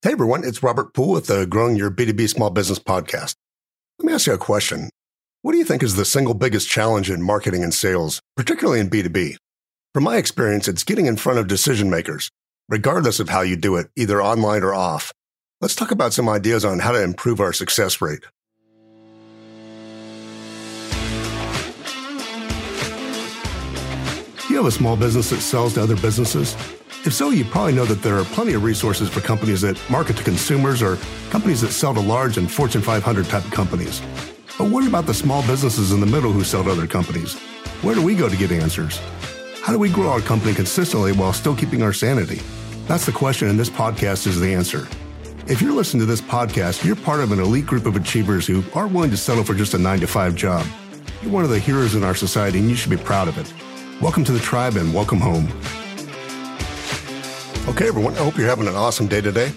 Hey everyone, it's Robert Poole with the Growing Your B2B Small Business podcast. Let me ask you a question. What do you think is the single biggest challenge in marketing and sales, particularly in B2B? From my experience, it's getting in front of decision makers, regardless of how you do it, either online or off. Let's talk about some ideas on how to improve our success rate. Do you have a small business that sells to other businesses? If so, you probably know that there are plenty of resources for companies that market to consumers or companies that sell to large and Fortune 500 type companies. But what about the small businesses in the middle who sell to other companies? Where do we go to get answers? How do we grow our company consistently while still keeping our sanity? That's the question, and this podcast is the answer. If you're listening to this podcast, you're part of an elite group of achievers who aren't willing to settle for just a nine to five job. You're one of the heroes in our society, and you should be proud of it. Welcome to the tribe and welcome home. Okay, everyone, I hope you're having an awesome day today.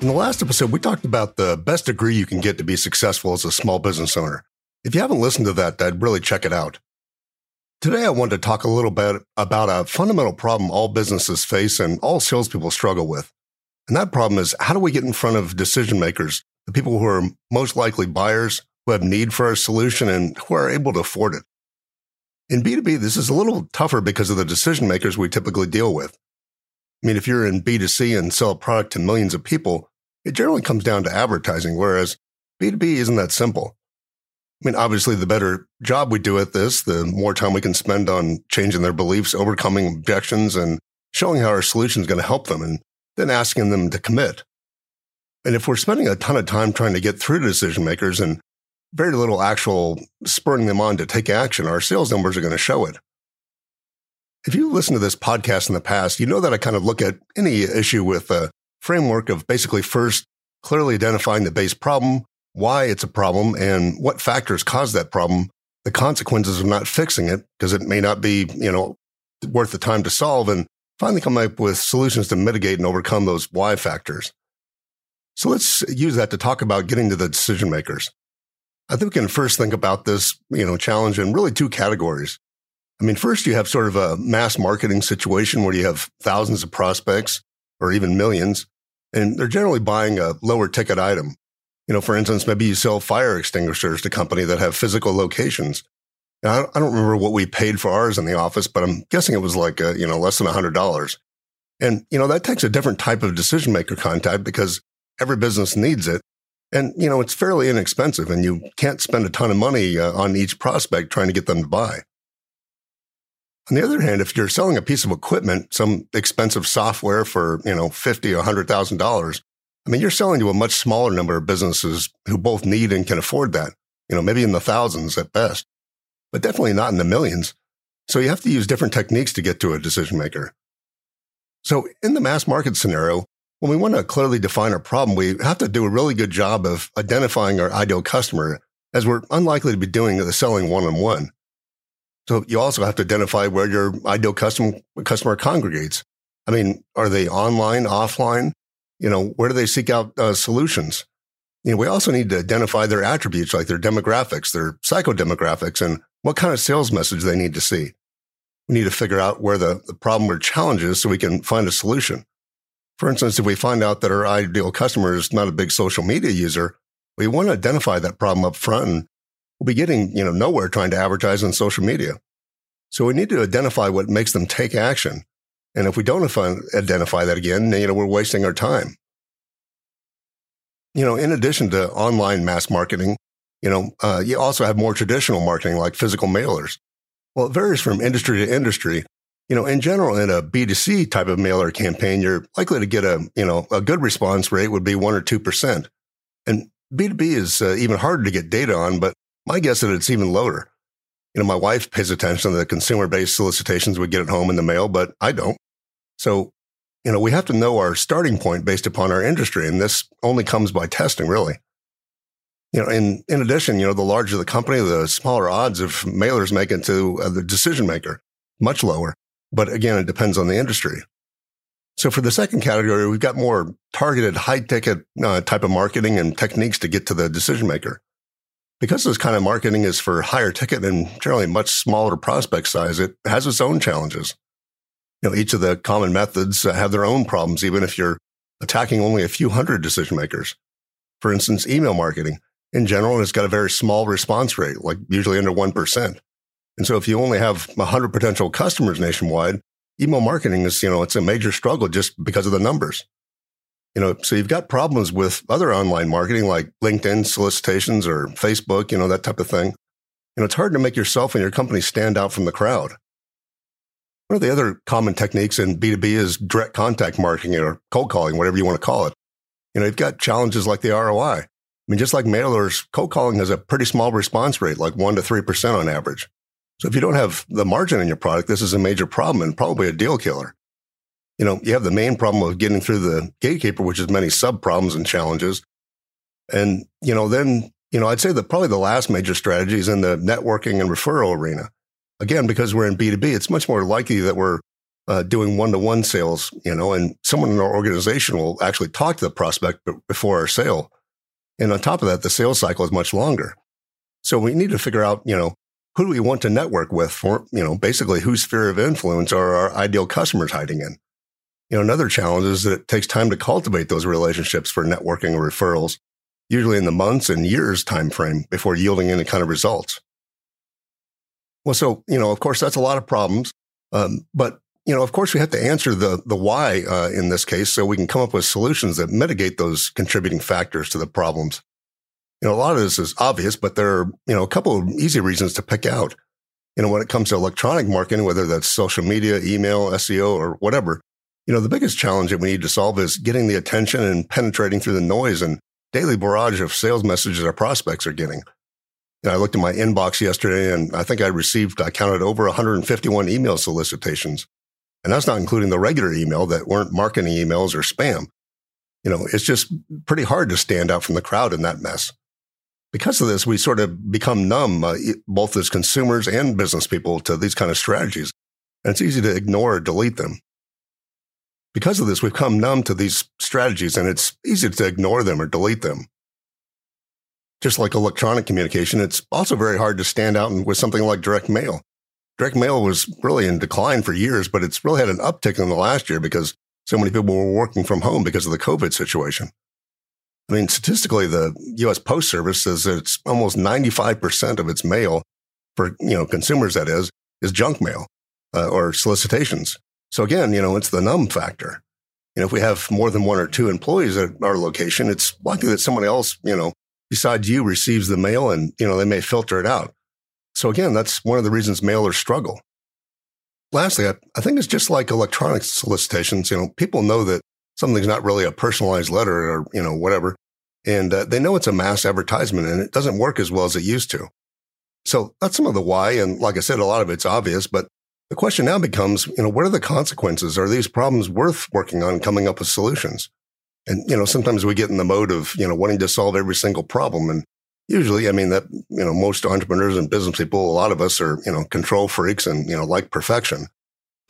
In the last episode, we talked about the best degree you can get to be successful as a small business owner. If you haven't listened to that, I'd really check it out. Today, I wanted to talk a little bit about a fundamental problem all businesses face and all salespeople struggle with. And that problem is how do we get in front of decision makers, the people who are most likely buyers, who have need for our solution, and who are able to afford it? In B2B, this is a little tougher because of the decision makers we typically deal with. I mean, if you're in B2C and sell a product to millions of people, it generally comes down to advertising, whereas B2B isn't that simple. I mean, obviously, the better job we do at this, the more time we can spend on changing their beliefs, overcoming objections, and showing how our solution is going to help them, and then asking them to commit. And if we're spending a ton of time trying to get through to decision makers and very little actual spurring them on to take action, our sales numbers are going to show it. If you listen to this podcast in the past, you know that I kind of look at any issue with a framework of basically first clearly identifying the base problem, why it's a problem, and what factors cause that problem, the consequences of not fixing it, because it may not be, you know, worth the time to solve, and finally come up with solutions to mitigate and overcome those why factors. So let's use that to talk about getting to the decision makers. I think we can first think about this, you know, challenge in really two categories. I mean, first you have sort of a mass marketing situation where you have thousands of prospects or even millions, and they're generally buying a lower ticket item. You know, for instance, maybe you sell fire extinguishers to company that have physical locations. I don't remember what we paid for ours in the office, but I'm guessing it was like, a, you know, less than hundred dollars. And, you know, that takes a different type of decision maker contact because every business needs it. And, you know, it's fairly inexpensive and you can't spend a ton of money uh, on each prospect trying to get them to buy. On the other hand, if you're selling a piece of equipment, some expensive software for, you know, fifty or hundred thousand dollars, I mean, you're selling to a much smaller number of businesses who both need and can afford that. You know, maybe in the thousands at best, but definitely not in the millions. So you have to use different techniques to get to a decision maker. So in the mass market scenario, when we want to clearly define our problem, we have to do a really good job of identifying our ideal customer as we're unlikely to be doing the selling one on one. So you also have to identify where your ideal customer, customer congregates. I mean, are they online, offline? You know, where do they seek out uh, solutions? You know, we also need to identify their attributes like their demographics, their psychodemographics, and what kind of sales message they need to see. We need to figure out where the, the problem or challenge is so we can find a solution. For instance, if we find out that our ideal customer is not a big social media user, we want to identify that problem up front and we'll be getting, you know, nowhere trying to advertise on social media. So we need to identify what makes them take action. And if we don't identify that again, you know, we're wasting our time. You know, in addition to online mass marketing, you know, uh, you also have more traditional marketing like physical mailers. Well, it varies from industry to industry. You know, in general, in a B2C type of mailer campaign, you're likely to get a, you know, a good response rate would be one or 2%. And B2B is uh, even harder to get data on, but my guess is it's even lower. You know, my wife pays attention to the consumer based solicitations we get at home in the mail, but I don't. So, you know, we have to know our starting point based upon our industry. And this only comes by testing, really. You know, in, in addition, you know, the larger the company, the smaller odds of mailers make it to uh, the decision maker, much lower. But again, it depends on the industry. So for the second category, we've got more targeted high ticket uh, type of marketing and techniques to get to the decision maker because this kind of marketing is for higher ticket and generally much smaller prospect size, it has its own challenges. You know, each of the common methods uh, have their own problems, even if you're attacking only a few hundred decision makers. For instance, email marketing in general has got a very small response rate, like usually under 1%. And so if you only have 100 potential customers nationwide, email marketing is, you know, it's a major struggle just because of the numbers. You know, so you've got problems with other online marketing like LinkedIn solicitations or Facebook, you know, that type of thing. You know, it's hard to make yourself and your company stand out from the crowd. One of the other common techniques in B2B is direct contact marketing or cold calling, whatever you want to call it. You know, you've got challenges like the ROI. I mean, just like mailers, cold calling has a pretty small response rate, like 1% to 3% on average. So if you don't have the margin in your product, this is a major problem and probably a deal killer. You know, you have the main problem of getting through the gatekeeper, which is many sub problems and challenges. And, you know, then, you know, I'd say that probably the last major strategy is in the networking and referral arena again, because we're in B2B, it's much more likely that we're uh, doing one to one sales, you know, and someone in our organization will actually talk to the prospect before our sale. And on top of that, the sales cycle is much longer. So we need to figure out, you know, who do we want to network with for, you know, basically whose sphere of influence are our ideal customers hiding in? You know, another challenge is that it takes time to cultivate those relationships for networking or referrals, usually in the months and years time frame before yielding any kind of results. Well, so, you know, of course, that's a lot of problems. Um, but, you know, of course, we have to answer the, the why uh, in this case so we can come up with solutions that mitigate those contributing factors to the problems. You know, a lot of this is obvious, but there are, you know, a couple of easy reasons to pick out. You know, when it comes to electronic marketing, whether that's social media, email, SEO, or whatever, you know, the biggest challenge that we need to solve is getting the attention and penetrating through the noise and daily barrage of sales messages our prospects are getting. I looked at my inbox yesterday and I think I received, I counted over 151 email solicitations. And that's not including the regular email that weren't marketing emails or spam. You know, it's just pretty hard to stand out from the crowd in that mess. Because of this, we sort of become numb, uh, both as consumers and business people to these kind of strategies. And it's easy to ignore or delete them. Because of this, we've come numb to these strategies and it's easy to ignore them or delete them just like electronic communication, it's also very hard to stand out with something like direct mail. Direct mail was really in decline for years, but it's really had an uptick in the last year because so many people were working from home because of the COVID situation. I mean, statistically, the U.S. Post Service says that it's almost 95% of its mail for, you know, consumers, that is, is junk mail uh, or solicitations. So again, you know, it's the numb factor. You know, if we have more than one or two employees at our location, it's likely that someone else, you know, besides you receives the mail and, you know, they may filter it out. So again, that's one of the reasons mailers struggle. Lastly, I, I think it's just like electronic solicitations. You know, people know that something's not really a personalized letter or, you know, whatever. And uh, they know it's a mass advertisement and it doesn't work as well as it used to. So that's some of the why. And like I said, a lot of it's obvious, but the question now becomes, you know, what are the consequences? Are these problems worth working on coming up with solutions? And, you know, sometimes we get in the mode of, you know, wanting to solve every single problem. And usually, I mean, that, you know, most entrepreneurs and business people, a lot of us are, you know, control freaks and, you know, like perfection.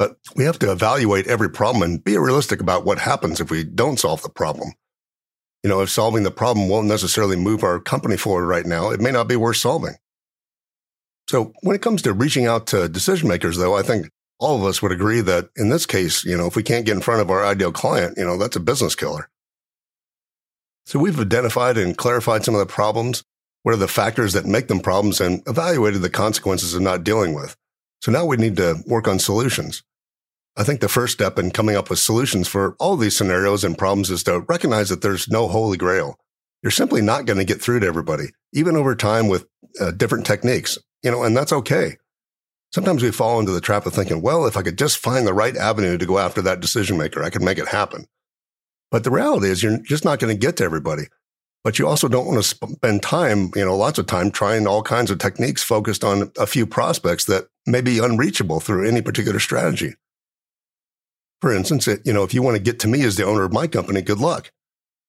But we have to evaluate every problem and be realistic about what happens if we don't solve the problem. You know, if solving the problem won't necessarily move our company forward right now, it may not be worth solving. So when it comes to reaching out to decision makers, though, I think all of us would agree that in this case, you know, if we can't get in front of our ideal client, you know, that's a business killer. So we've identified and clarified some of the problems. What are the factors that make them problems and evaluated the consequences of not dealing with. So now we need to work on solutions. I think the first step in coming up with solutions for all these scenarios and problems is to recognize that there's no holy grail. You're simply not going to get through to everybody, even over time with uh, different techniques, you know, and that's okay. Sometimes we fall into the trap of thinking, well, if I could just find the right avenue to go after that decision maker, I could make it happen. But the reality is you're just not going to get to everybody. But you also don't want to spend time, you know, lots of time trying all kinds of techniques focused on a few prospects that may be unreachable through any particular strategy. For instance, you know, if you want to get to me as the owner of my company, good luck.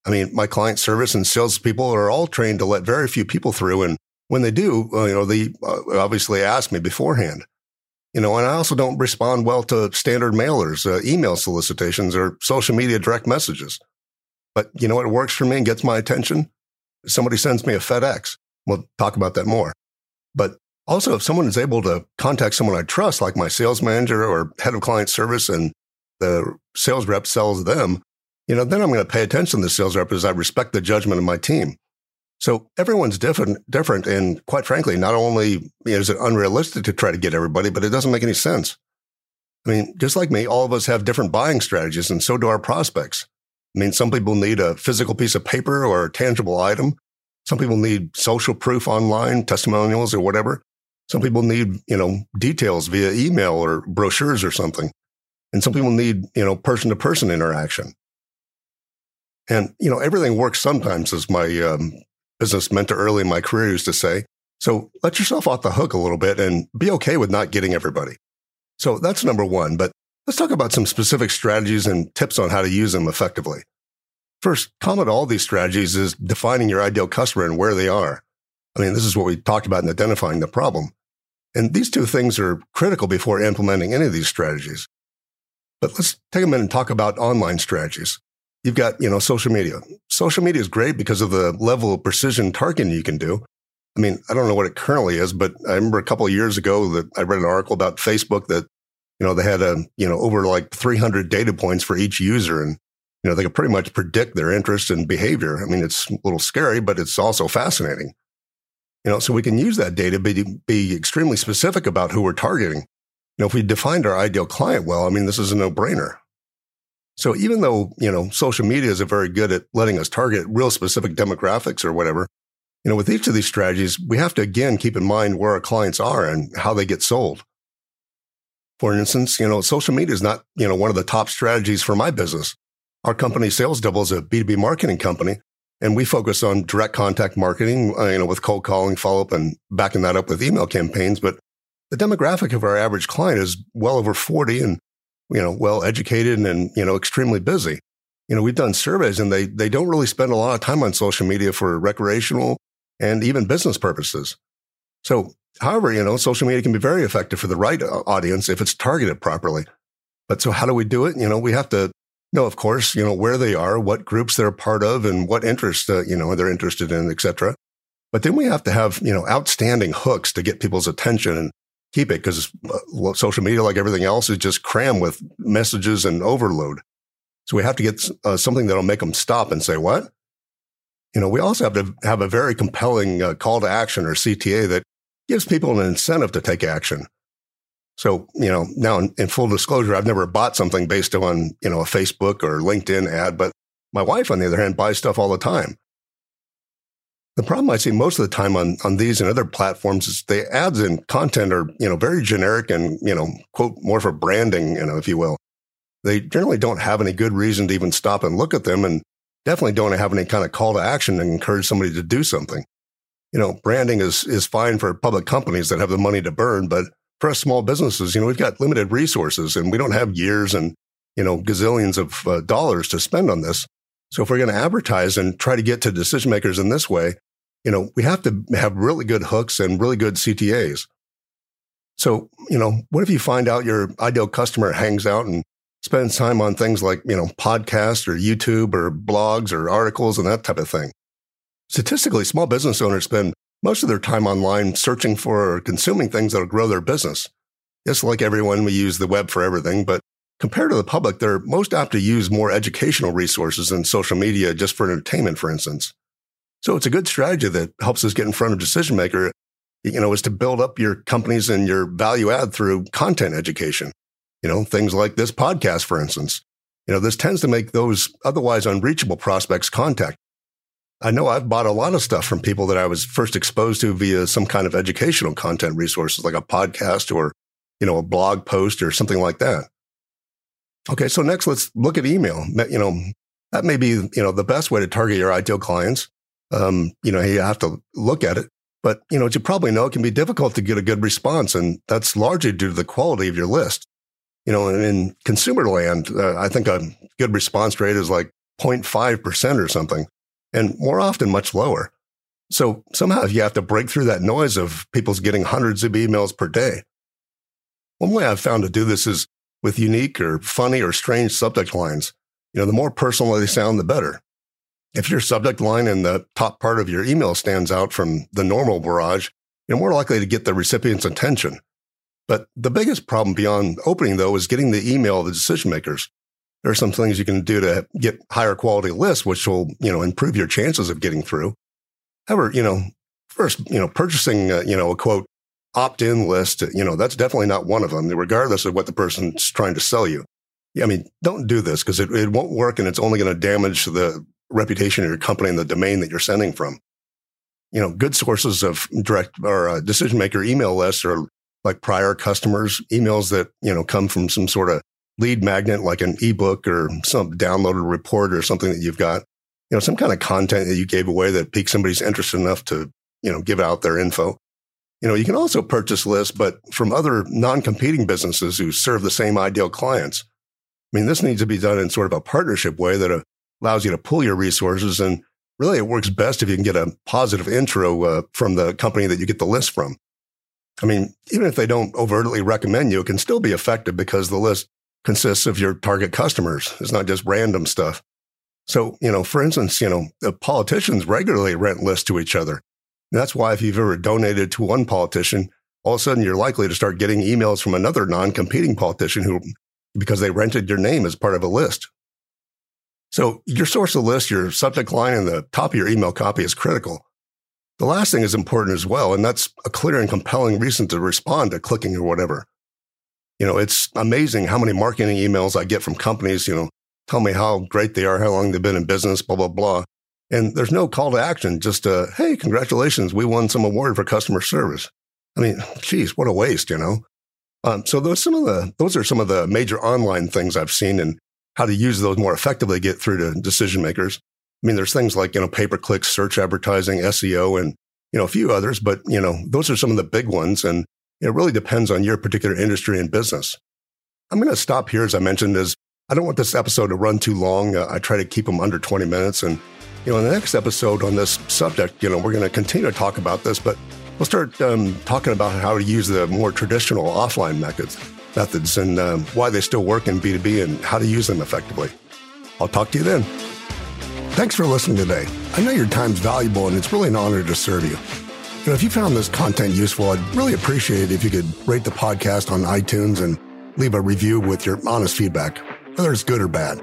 I mean, my client service and salespeople are all trained to let very few people through. And when they do, you know, they uh, obviously ask me beforehand. You know, and I also don't respond well to standard mailers, uh, email solicitations, or social media direct messages. But you know what works for me and gets my attention? Somebody sends me a FedEx. We'll talk about that more. But also, if someone is able to contact someone I trust, like my sales manager or head of client service, and the sales rep sells them, you know, then I'm going to pay attention to the sales rep as I respect the judgment of my team. So everyone's different, different. And quite frankly, not only is it unrealistic to try to get everybody, but it doesn't make any sense. I mean, just like me, all of us have different buying strategies and so do our prospects. I mean, some people need a physical piece of paper or a tangible item. Some people need social proof online, testimonials or whatever. Some people need, you know, details via email or brochures or something. And some people need, you know, person to person interaction. And, you know, everything works sometimes, as my um, business mentor early in my career used to say. So let yourself off the hook a little bit and be okay with not getting everybody. So that's number one. But let's talk about some specific strategies and tips on how to use them effectively. First, common to all these strategies is defining your ideal customer and where they are. I mean, this is what we talked about in identifying the problem. And these two things are critical before implementing any of these strategies. But let's take a minute and talk about online strategies. You've got, you know, social media. Social media is great because of the level of precision targeting you can do. I mean, I don't know what it currently is, but I remember a couple of years ago that I read an article about Facebook that, you know, they had a, you know, over like 300 data points for each user and, you know, they could pretty much predict their interest and behavior. I mean, it's a little scary, but it's also fascinating. You know, so we can use that data, be, be extremely specific about who we're targeting. You know, if we defined our ideal client well, I mean, this is a no brainer. So even though, you know, social media is very good at letting us target real specific demographics or whatever, you know, with each of these strategies, we have to again keep in mind where our clients are and how they get sold. For instance, you know, social media is not, you know, one of the top strategies for my business. Our company Sales Double is a B2B marketing company, and we focus on direct contact marketing, uh, you know, with cold calling, follow up, and backing that up with email campaigns. But the demographic of our average client is well over 40 and, you know, well educated and, you know, extremely busy. You know, we've done surveys and they, they don't really spend a lot of time on social media for recreational and even business purposes. So, however, you know, social media can be very effective for the right uh, audience if it's targeted properly. But so how do we do it? You know, we have to know, of course, you know, where they are, what groups they're part of and what interests, uh, you know, they're interested in, et cetera. But then we have to have, you know, outstanding hooks to get people's attention and keep it because uh, social media, like everything else, is just crammed with messages and overload. So we have to get uh, something that'll make them stop and say, what? You know, we also have to have a very compelling uh, call to action or CTA that gives people an incentive to take action. So, you know, now in, in, full disclosure, I've never bought something based on, you know, a Facebook or LinkedIn ad, but my wife, on the other hand, buys stuff all the time. The problem I see most of the time on, on these and other platforms is the ads and content are, you know, very generic and, you know, quote, more for branding, you know, if you will. They generally don't have any good reason to even stop and look at them. And definitely don't have any kind of call to action and encourage somebody to do something. You know, branding is, is fine for public companies that have the money to burn, but for us small businesses, you know, we've got limited resources and we don't have years and, you know, gazillions of uh, dollars to spend on this. So if we're going to advertise and try to get to decision makers in this way, you know, we have to have really good hooks and really good CTAs. So, you know, what if you find out your ideal customer hangs out and spends time on things like, you know, podcasts or YouTube or blogs or articles and that type of thing. Statistically, small business owners spend most of their time online searching for or consuming things that'll grow their business. Yes, like everyone, we use the web for everything, but compared to the public, they're most apt to use more educational resources than social media just for entertainment, for instance. So it's a good strategy that helps us get in front of decision maker, you know, is to build up your companies and your value add through content education. You know, things like this podcast, for instance. You know, this tends to make those otherwise unreachable prospects contact. I know I've bought a lot of stuff from people that I was first exposed to via some kind of educational content resources like a podcast or, you know, a blog post or something like that. Okay. So next let's look at email. You know, that may be, you know, the best way to target your ideal clients. Um, you know, you have to look at it, but you know, as you probably know, it can be difficult to get a good response. And that's largely due to the quality of your list you know, in consumer land, uh, I think a good response rate is like 0.5% or something, and more often much lower. So somehow you have to break through that noise of people's getting hundreds of emails per day. One way I've found to do this is with unique or funny or strange subject lines. You know, the more personal they sound, the better. If your subject line in the top part of your email stands out from the normal barrage, you're more likely to get the recipient's attention. But the biggest problem beyond opening, though, is getting the email of the decision makers. there are some things you can do to get higher quality lists, which will, you know, improve your chances of getting through. However, you know, first, you know, purchasing, uh, you know, a quote opt-in list, you know, that's definitely not one of them, regardless of what the person's trying to sell you. I mean, don't do this because it, it won't work and it's only going to damage the reputation of your company and the domain that you're sending from. You know, good sources of direct or uh, decision maker email lists are like prior customers, emails that, you know, come from some sort of lead magnet, like an ebook or some downloaded report or something that you've got, you know, some kind of content that you gave away that piques somebody's interest enough to, you know, give out their info. You know, you can also purchase lists, but from other non-competing businesses who serve the same ideal clients. I mean, this needs to be done in sort of a partnership way that allows you to pull your resources. And really, it works best if you can get a positive intro uh, from the company that you get the list from. I mean, even if they don't overtly recommend you, it can still be effective because the list consists of your target customers. It's not just random stuff. So, you know, for instance, you know, politicians regularly rent lists to each other. And that's why if you've ever donated to one politician, all of a sudden you're likely to start getting emails from another non-competing politician who, because they rented your name as part of a list. So your source of list, your subject line, and the top of your email copy is critical. The last thing is important as well, and that's a clear and compelling reason to respond to clicking or whatever. You know, it's amazing how many marketing emails I get from companies, you know, tell me how great they are, how long they've been in business, blah, blah, blah. And there's no call to action, just, uh, hey, congratulations, we won some award for customer service. I mean, geez, what a waste, you know? Um, so those some of the those are some of the major online things I've seen and how to use those more effectively get through to decision makers. I mean, there's things like, you know, pay per click, search advertising, SEO, and, you know, a few others, but, you know, those are some of the big ones. And it really depends on your particular industry and business. I'm going to stop here, as I mentioned, as I don't want this episode to run too long. Uh, I try to keep them under 20 minutes. And, you know, in the next episode on this subject, you know, we're going to continue to talk about this, but we'll start um, talking about how to use the more traditional offline methods, methods and um, why they still work in B2B and how to use them effectively. I'll talk to you then. Thanks for listening today. I know your time's valuable and it's really an honor to serve you. You know, if you found this content useful, I'd really appreciate it if you could rate the podcast on iTunes and leave a review with your honest feedback, whether it's good or bad.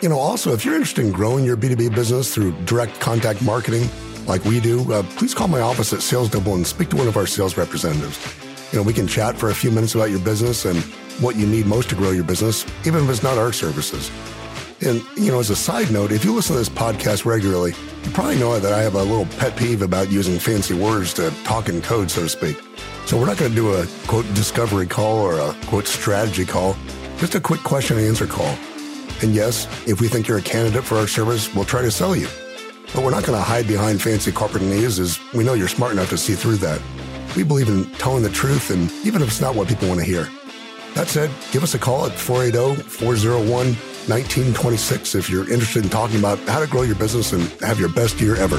You know, also, if you're interested in growing your B2B business through direct contact marketing like we do, uh, please call my office at Sales Double and speak to one of our sales representatives. You know, we can chat for a few minutes about your business and what you need most to grow your business, even if it's not our services. And, you know, as a side note, if you listen to this podcast regularly, you probably know that I have a little pet peeve about using fancy words to talk in code, so to speak. So we're not going to do a quote discovery call or a quote strategy call, just a quick question and answer call. And yes, if we think you're a candidate for our service, we'll try to sell you. But we're not going to hide behind fancy corporate names as we know you're smart enough to see through that. We believe in telling the truth, and even if it's not what people want to hear. That said, give us a call at 480 401 1926 if you're interested in talking about how to grow your business and have your best year ever.